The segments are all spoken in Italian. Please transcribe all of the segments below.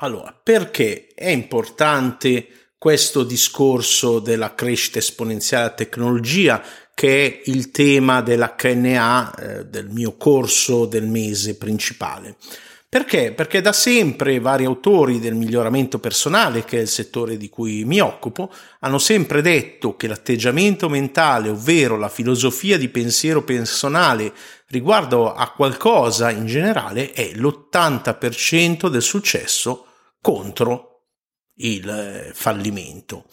Allora, perché è importante questo discorso della crescita esponenziale della tecnologia che è il tema dell'HNA eh, del mio corso del mese principale? Perché? Perché da sempre vari autori del miglioramento personale, che è il settore di cui mi occupo, hanno sempre detto che l'atteggiamento mentale, ovvero la filosofia di pensiero personale riguardo a qualcosa in generale, è l'80% del successo contro il eh, fallimento.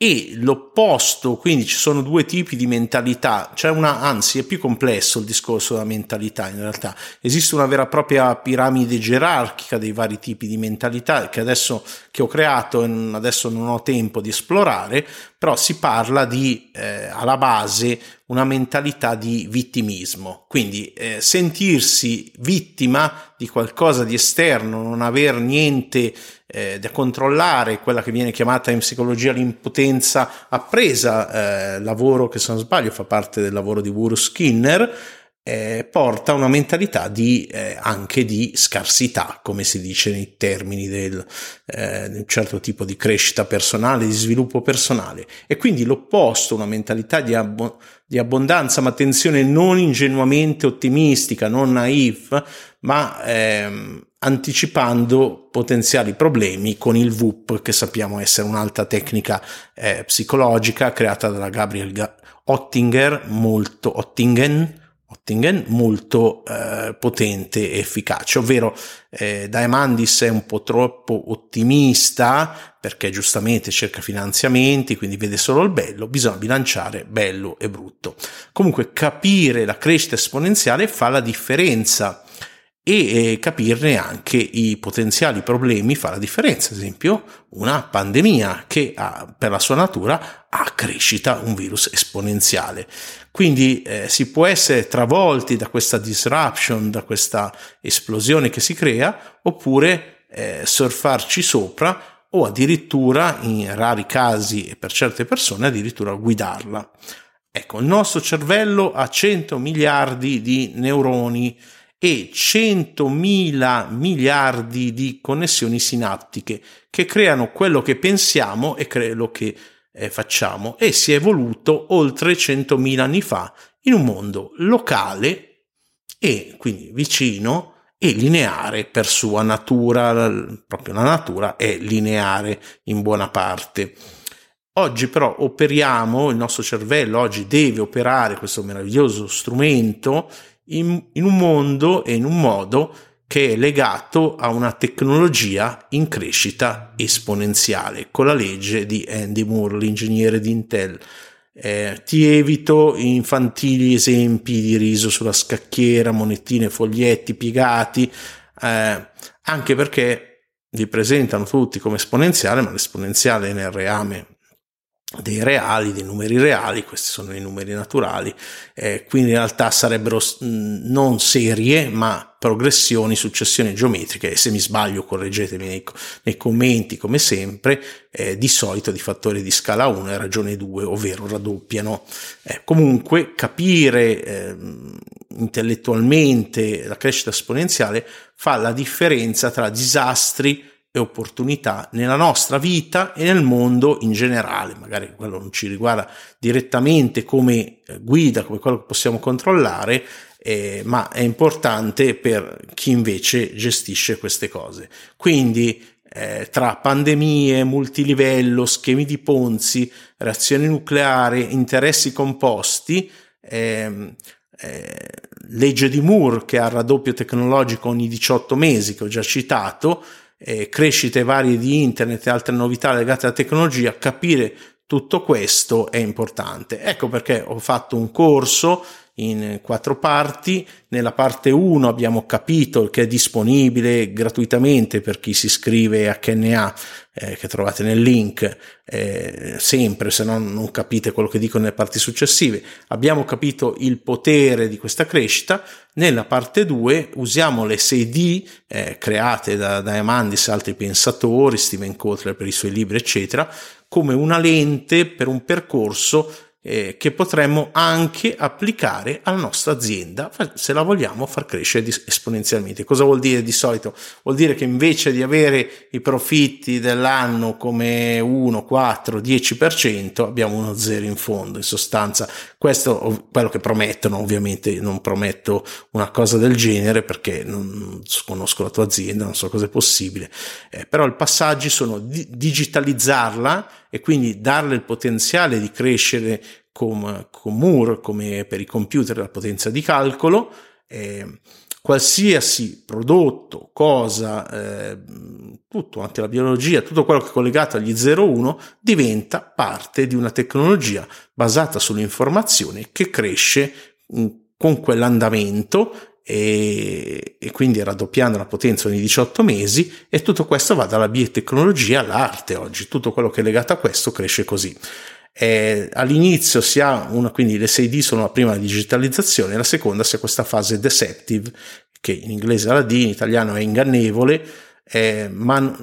E l'opposto, quindi ci sono due tipi di mentalità, c'è una, anzi è più complesso il discorso della mentalità in realtà, esiste una vera e propria piramide gerarchica dei vari tipi di mentalità che adesso che ho creato e adesso non ho tempo di esplorare, però si parla di eh, alla base una mentalità di vittimismo, quindi eh, sentirsi vittima di qualcosa di esterno, non aver niente eh, da controllare quella che viene chiamata in psicologia l'impotenza appresa, eh, lavoro che se non sbaglio fa parte del lavoro di Guru Skinner, eh, porta a una mentalità di, eh, anche di scarsità, come si dice nei termini del, eh, di un certo tipo di crescita personale, di sviluppo personale. E quindi l'opposto, una mentalità di, ab- di abbondanza, ma attenzione, non ingenuamente ottimistica, non naif, ma ehm, anticipando potenziali problemi con il VUP, che sappiamo essere un'altra tecnica eh, psicologica creata dalla Gabriel Ottinger, molto Ottingen, Ottingen molto eh, potente e efficace, ovvero eh, Diamandis è un po' troppo ottimista perché giustamente cerca finanziamenti, quindi vede solo il bello, bisogna bilanciare bello e brutto. Comunque capire la crescita esponenziale fa la differenza e eh, capirne anche i potenziali problemi fa la differenza. Ad esempio, una pandemia che ha, per la sua natura ha crescita un virus esponenziale. Quindi eh, si può essere travolti da questa disruption, da questa esplosione che si crea, oppure eh, surfarci sopra o addirittura in rari casi e per certe persone addirittura guidarla. Ecco, il nostro cervello ha 100 miliardi di neuroni e 100.000 miliardi di connessioni sinaptiche che creano quello che pensiamo e quello che eh, facciamo e si è evoluto oltre 100.000 anni fa in un mondo locale e quindi vicino e lineare per sua natura, proprio la natura è lineare in buona parte. Oggi però operiamo, il nostro cervello oggi deve operare questo meraviglioso strumento in, in un mondo e in un modo che è legato a una tecnologia in crescita esponenziale, con la legge di Andy Moore, l'ingegnere di Intel. Eh, ti evito infantili esempi di riso sulla scacchiera, monetine, foglietti piegati, eh, anche perché li presentano tutti come esponenziale, ma l'esponenziale nel reame dei reali, dei numeri reali, questi sono i numeri naturali, eh, quindi in realtà sarebbero non serie ma progressioni, successioni geometriche e se mi sbaglio correggetemi nei, nei commenti come sempre, eh, di solito di fattori di scala 1 e ragione 2, ovvero raddoppiano. Eh, comunque capire ehm, intellettualmente la crescita esponenziale fa la differenza tra disastri e opportunità nella nostra vita e nel mondo in generale. Magari quello non ci riguarda direttamente come eh, guida, come quello che possiamo controllare, eh, ma è importante per chi invece gestisce queste cose. Quindi eh, tra pandemie, multilivello, schemi di Ponzi, reazioni nucleari, interessi composti, ehm, eh, legge di Moore che ha il raddoppio tecnologico ogni 18 mesi che ho già citato, eh, crescite varie di internet e altre novità legate alla tecnologia, capire tutto questo è importante. Ecco perché ho fatto un corso in quattro parti. Nella parte 1 abbiamo capito che è disponibile gratuitamente per chi si iscrive a KNA, eh, che trovate nel link, eh, sempre, se no non capite quello che dico nelle parti successive. Abbiamo capito il potere di questa crescita. Nella parte 2 usiamo le 6D eh, create da Diamandis e altri pensatori, Steven Kotler per i suoi libri, eccetera, come una lente per un percorso eh, che potremmo anche applicare alla nostra azienda se la vogliamo far crescere esponenzialmente. Cosa vuol dire di solito? Vuol dire che invece di avere i profitti dell'anno come 1, 4, 10%, abbiamo uno zero in fondo. In sostanza, questo è quello che promettono, ovviamente non prometto una cosa del genere perché non conosco la tua azienda, non so cosa è possibile, eh, però i passaggi sono di digitalizzarla e quindi darle il potenziale di crescere come, con Moore, come per i computer la potenza di calcolo, eh, qualsiasi prodotto, cosa, eh, tutto, anche la biologia, tutto quello che è collegato agli 0-1 diventa parte di una tecnologia basata sull'informazione che cresce con quell'andamento e, e, quindi raddoppiando la potenza ogni 18 mesi e tutto questo va dalla biotecnologia all'arte oggi, tutto quello che è legato a questo cresce così. Eh, all'inizio si ha una, quindi le 6D sono la prima digitalizzazione, la seconda si ha questa fase deceptive, che in inglese è la D, in italiano è ingannevole, eh, ma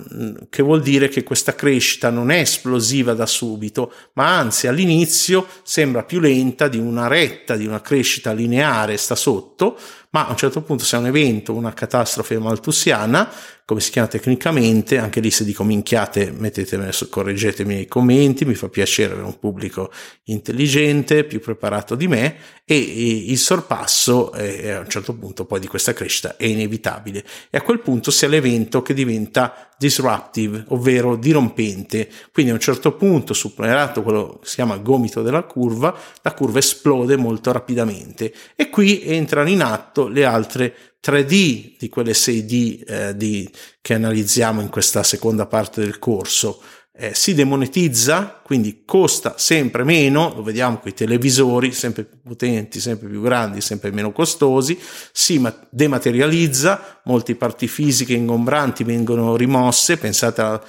che vuol dire che questa crescita non è esplosiva da subito, ma anzi all'inizio sembra più lenta di una retta, di una crescita lineare, sta sotto, ma a un certo punto se è un evento, una catastrofe maltusiana, come si chiama tecnicamente, anche lì se dico minchiate mettetemi, correggetemi nei commenti, mi fa piacere avere un pubblico intelligente, più preparato di me e, e il sorpasso eh, a un certo punto poi di questa crescita è inevitabile. E a quel punto si ha l'evento che diventa disruptive, ovvero dirompente, quindi a un certo punto superato quello che si chiama gomito della curva, la curva esplode molto rapidamente. E qui entrano in atto le altre 3D di quelle 6D eh, di, che analizziamo in questa seconda parte del corso. Eh, si demonetizza, quindi costa sempre meno, lo vediamo con i televisori sempre più potenti, sempre più grandi, sempre meno costosi, si dematerializza, molte parti fisiche ingombranti vengono rimosse, pensate a,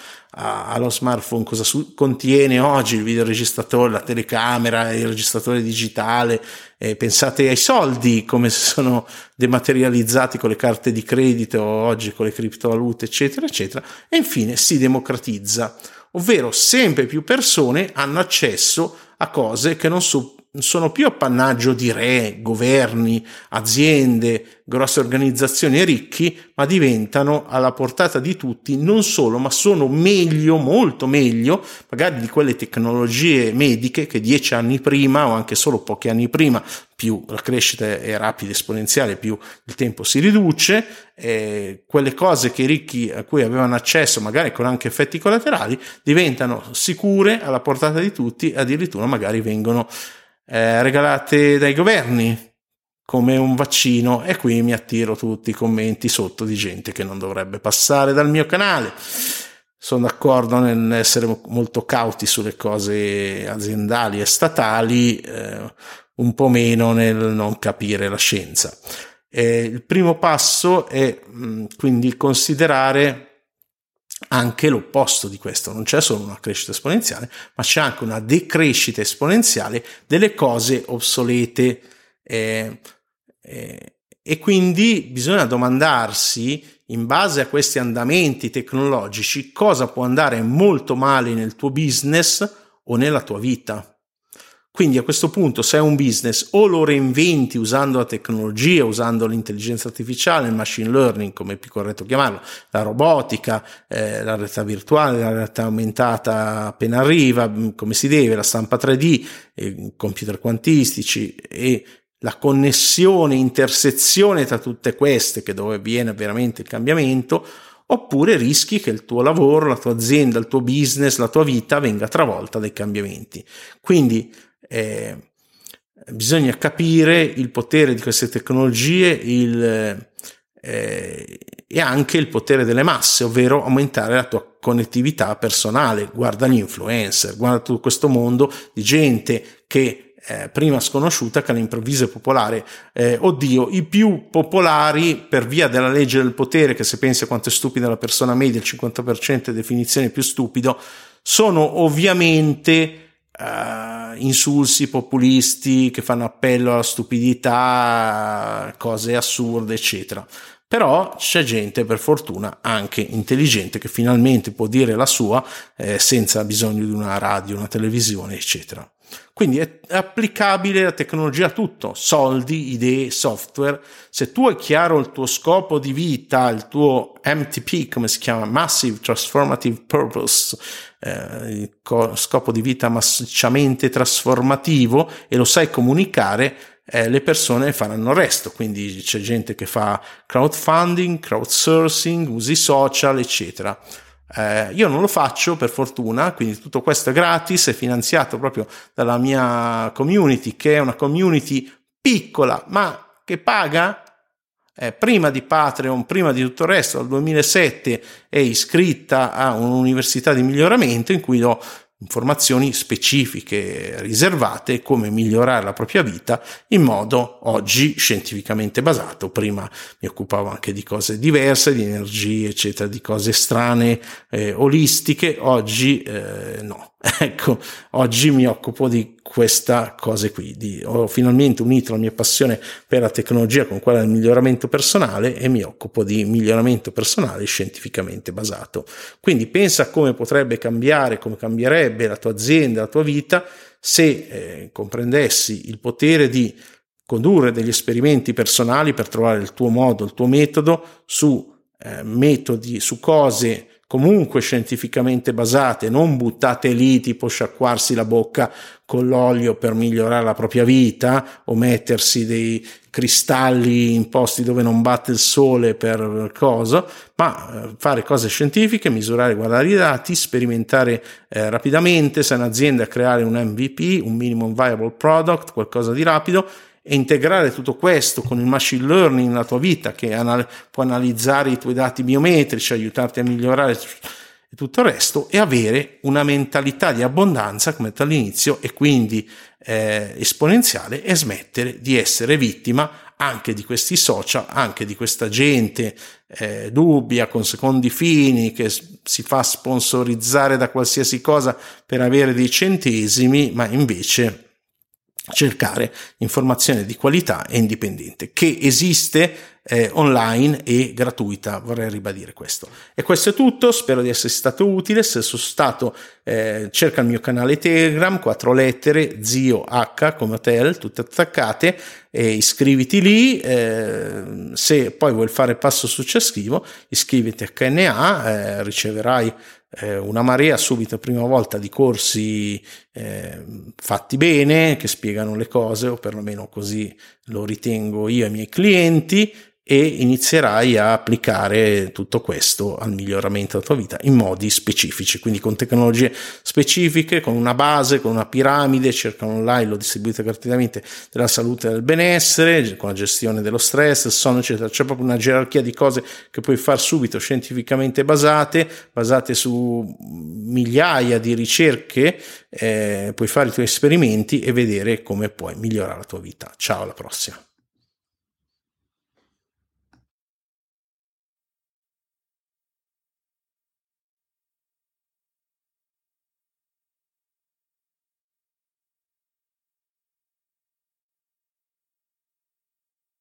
allo smartphone cosa su- contiene oggi il videoregistratore, la telecamera, il registratore digitale, eh, pensate ai soldi come sono dematerializzati con le carte di credito oggi con le criptovalute eccetera eccetera e infine si democratizza ovvero sempre più persone hanno accesso a cose che non so- sono più appannaggio di re, governi, aziende, grosse organizzazioni e ricchi, ma diventano alla portata di tutti non solo, ma sono meglio, molto meglio, magari di quelle tecnologie mediche che dieci anni prima o anche solo pochi anni prima, più la crescita è rapida, esponenziale, più il tempo si riduce, eh, quelle cose che i ricchi a cui avevano accesso, magari con anche effetti collaterali, diventano sicure alla portata di tutti, addirittura magari vengono eh, regalate dai governi come un vaccino e qui mi attiro tutti i commenti sotto di gente che non dovrebbe passare dal mio canale. Sono d'accordo nell'essere molto cauti sulle cose aziendali e statali, eh, un po' meno nel non capire la scienza. Eh, il primo passo è mh, quindi considerare anche l'opposto di questo, non c'è solo una crescita esponenziale, ma c'è anche una decrescita esponenziale delle cose obsolete. Eh, eh, e quindi bisogna domandarsi, in base a questi andamenti tecnologici, cosa può andare molto male nel tuo business o nella tua vita. Quindi a questo punto se è un business o lo reinventi usando la tecnologia, usando l'intelligenza artificiale, il machine learning, come è più corretto chiamarlo, la robotica, eh, la realtà virtuale, la realtà aumentata appena arriva, mm, come si deve, la stampa 3D, i computer quantistici e la connessione, intersezione tra tutte queste, che dove viene veramente il cambiamento, oppure rischi che il tuo lavoro, la tua azienda, il tuo business, la tua vita venga travolta dai cambiamenti. Quindi eh, bisogna capire il potere di queste tecnologie il, eh, e anche il potere delle masse, ovvero aumentare la tua connettività personale. Guarda gli influencer, guarda tutto questo mondo di gente che eh, prima sconosciuta che all'improvviso è popolare. Eh, oddio, i più popolari per via della legge del potere, che se pensi a quanto è stupida la persona media, il 50% è definizione più stupido, sono ovviamente uh, insulsi populisti che fanno appello alla stupidità, cose assurde, eccetera. Però c'è gente, per fortuna, anche intelligente che finalmente può dire la sua eh, senza bisogno di una radio, una televisione, eccetera. Quindi è applicabile la tecnologia a tutto, soldi, idee, software. Se tu hai chiaro il tuo scopo di vita, il tuo MTP, come si chiama, Massive Transformative Purpose, eh, scopo di vita massicciamente trasformativo e lo sai comunicare, eh, le persone faranno il resto. Quindi c'è gente che fa crowdfunding, crowdsourcing, usi social, eccetera. Eh, io non lo faccio per fortuna, quindi tutto questo è gratis, è finanziato proprio dalla mia community, che è una community piccola, ma che paga. Eh, prima di Patreon, prima di tutto il resto, dal 2007 è iscritta a un'università di miglioramento in cui do informazioni specifiche riservate come migliorare la propria vita in modo oggi scientificamente basato. Prima mi occupavo anche di cose diverse di energie eccetera di cose strane eh, olistiche. Oggi eh, no. Ecco, oggi mi occupo di questa cosa qui. Di, ho finalmente unito la mia passione per la tecnologia con quella del miglioramento personale e mi occupo di miglioramento personale scientificamente basato. Quindi pensa a come potrebbe cambiare, come cambierebbe la tua azienda, la tua vita se eh, comprendessi il potere di condurre degli esperimenti personali per trovare il tuo modo, il tuo metodo su eh, metodi, su cose comunque scientificamente basate, non buttate lì tipo sciacquarsi la bocca con l'olio per migliorare la propria vita o mettersi dei cristalli in posti dove non batte il sole per cosa, ma eh, fare cose scientifiche, misurare, guardare i dati, sperimentare eh, rapidamente, se è un'azienda creare un MVP, un minimum viable product, qualcosa di rapido e integrare tutto questo con il machine learning nella tua vita che anal- può analizzare i tuoi dati biometrici, aiutarti a migliorare e tutto il resto e avere una mentalità di abbondanza come detto all'inizio e quindi eh, esponenziale e smettere di essere vittima anche di questi social, anche di questa gente eh, dubbia con secondi fini che si fa sponsorizzare da qualsiasi cosa per avere dei centesimi, ma invece cercare informazione di qualità e indipendente che esiste eh, online e gratuita vorrei ribadire questo. E questo è tutto spero di essere stato utile. Se sono stato eh, cerca il mio canale telegram quattro lettere zio h come hotel tutte attaccate e iscriviti lì. Eh, se poi vuoi fare passo successivo iscriviti a KNA eh, riceverai eh, una marea subito prima volta di corsi eh, fatti bene, che spiegano le cose, o perlomeno così lo ritengo io e i miei clienti, e inizierai a applicare tutto questo al miglioramento della tua vita in modi specifici, quindi con tecnologie specifiche, con una base, con una piramide, cerca online, lo distribuite gratuitamente della salute e del benessere, con la gestione dello stress, il sonno, eccetera. C'è proprio una gerarchia di cose che puoi fare subito scientificamente basate, basate su migliaia di ricerche, eh, puoi fare i tuoi esperimenti e vedere come puoi migliorare la tua vita. Ciao, alla prossima.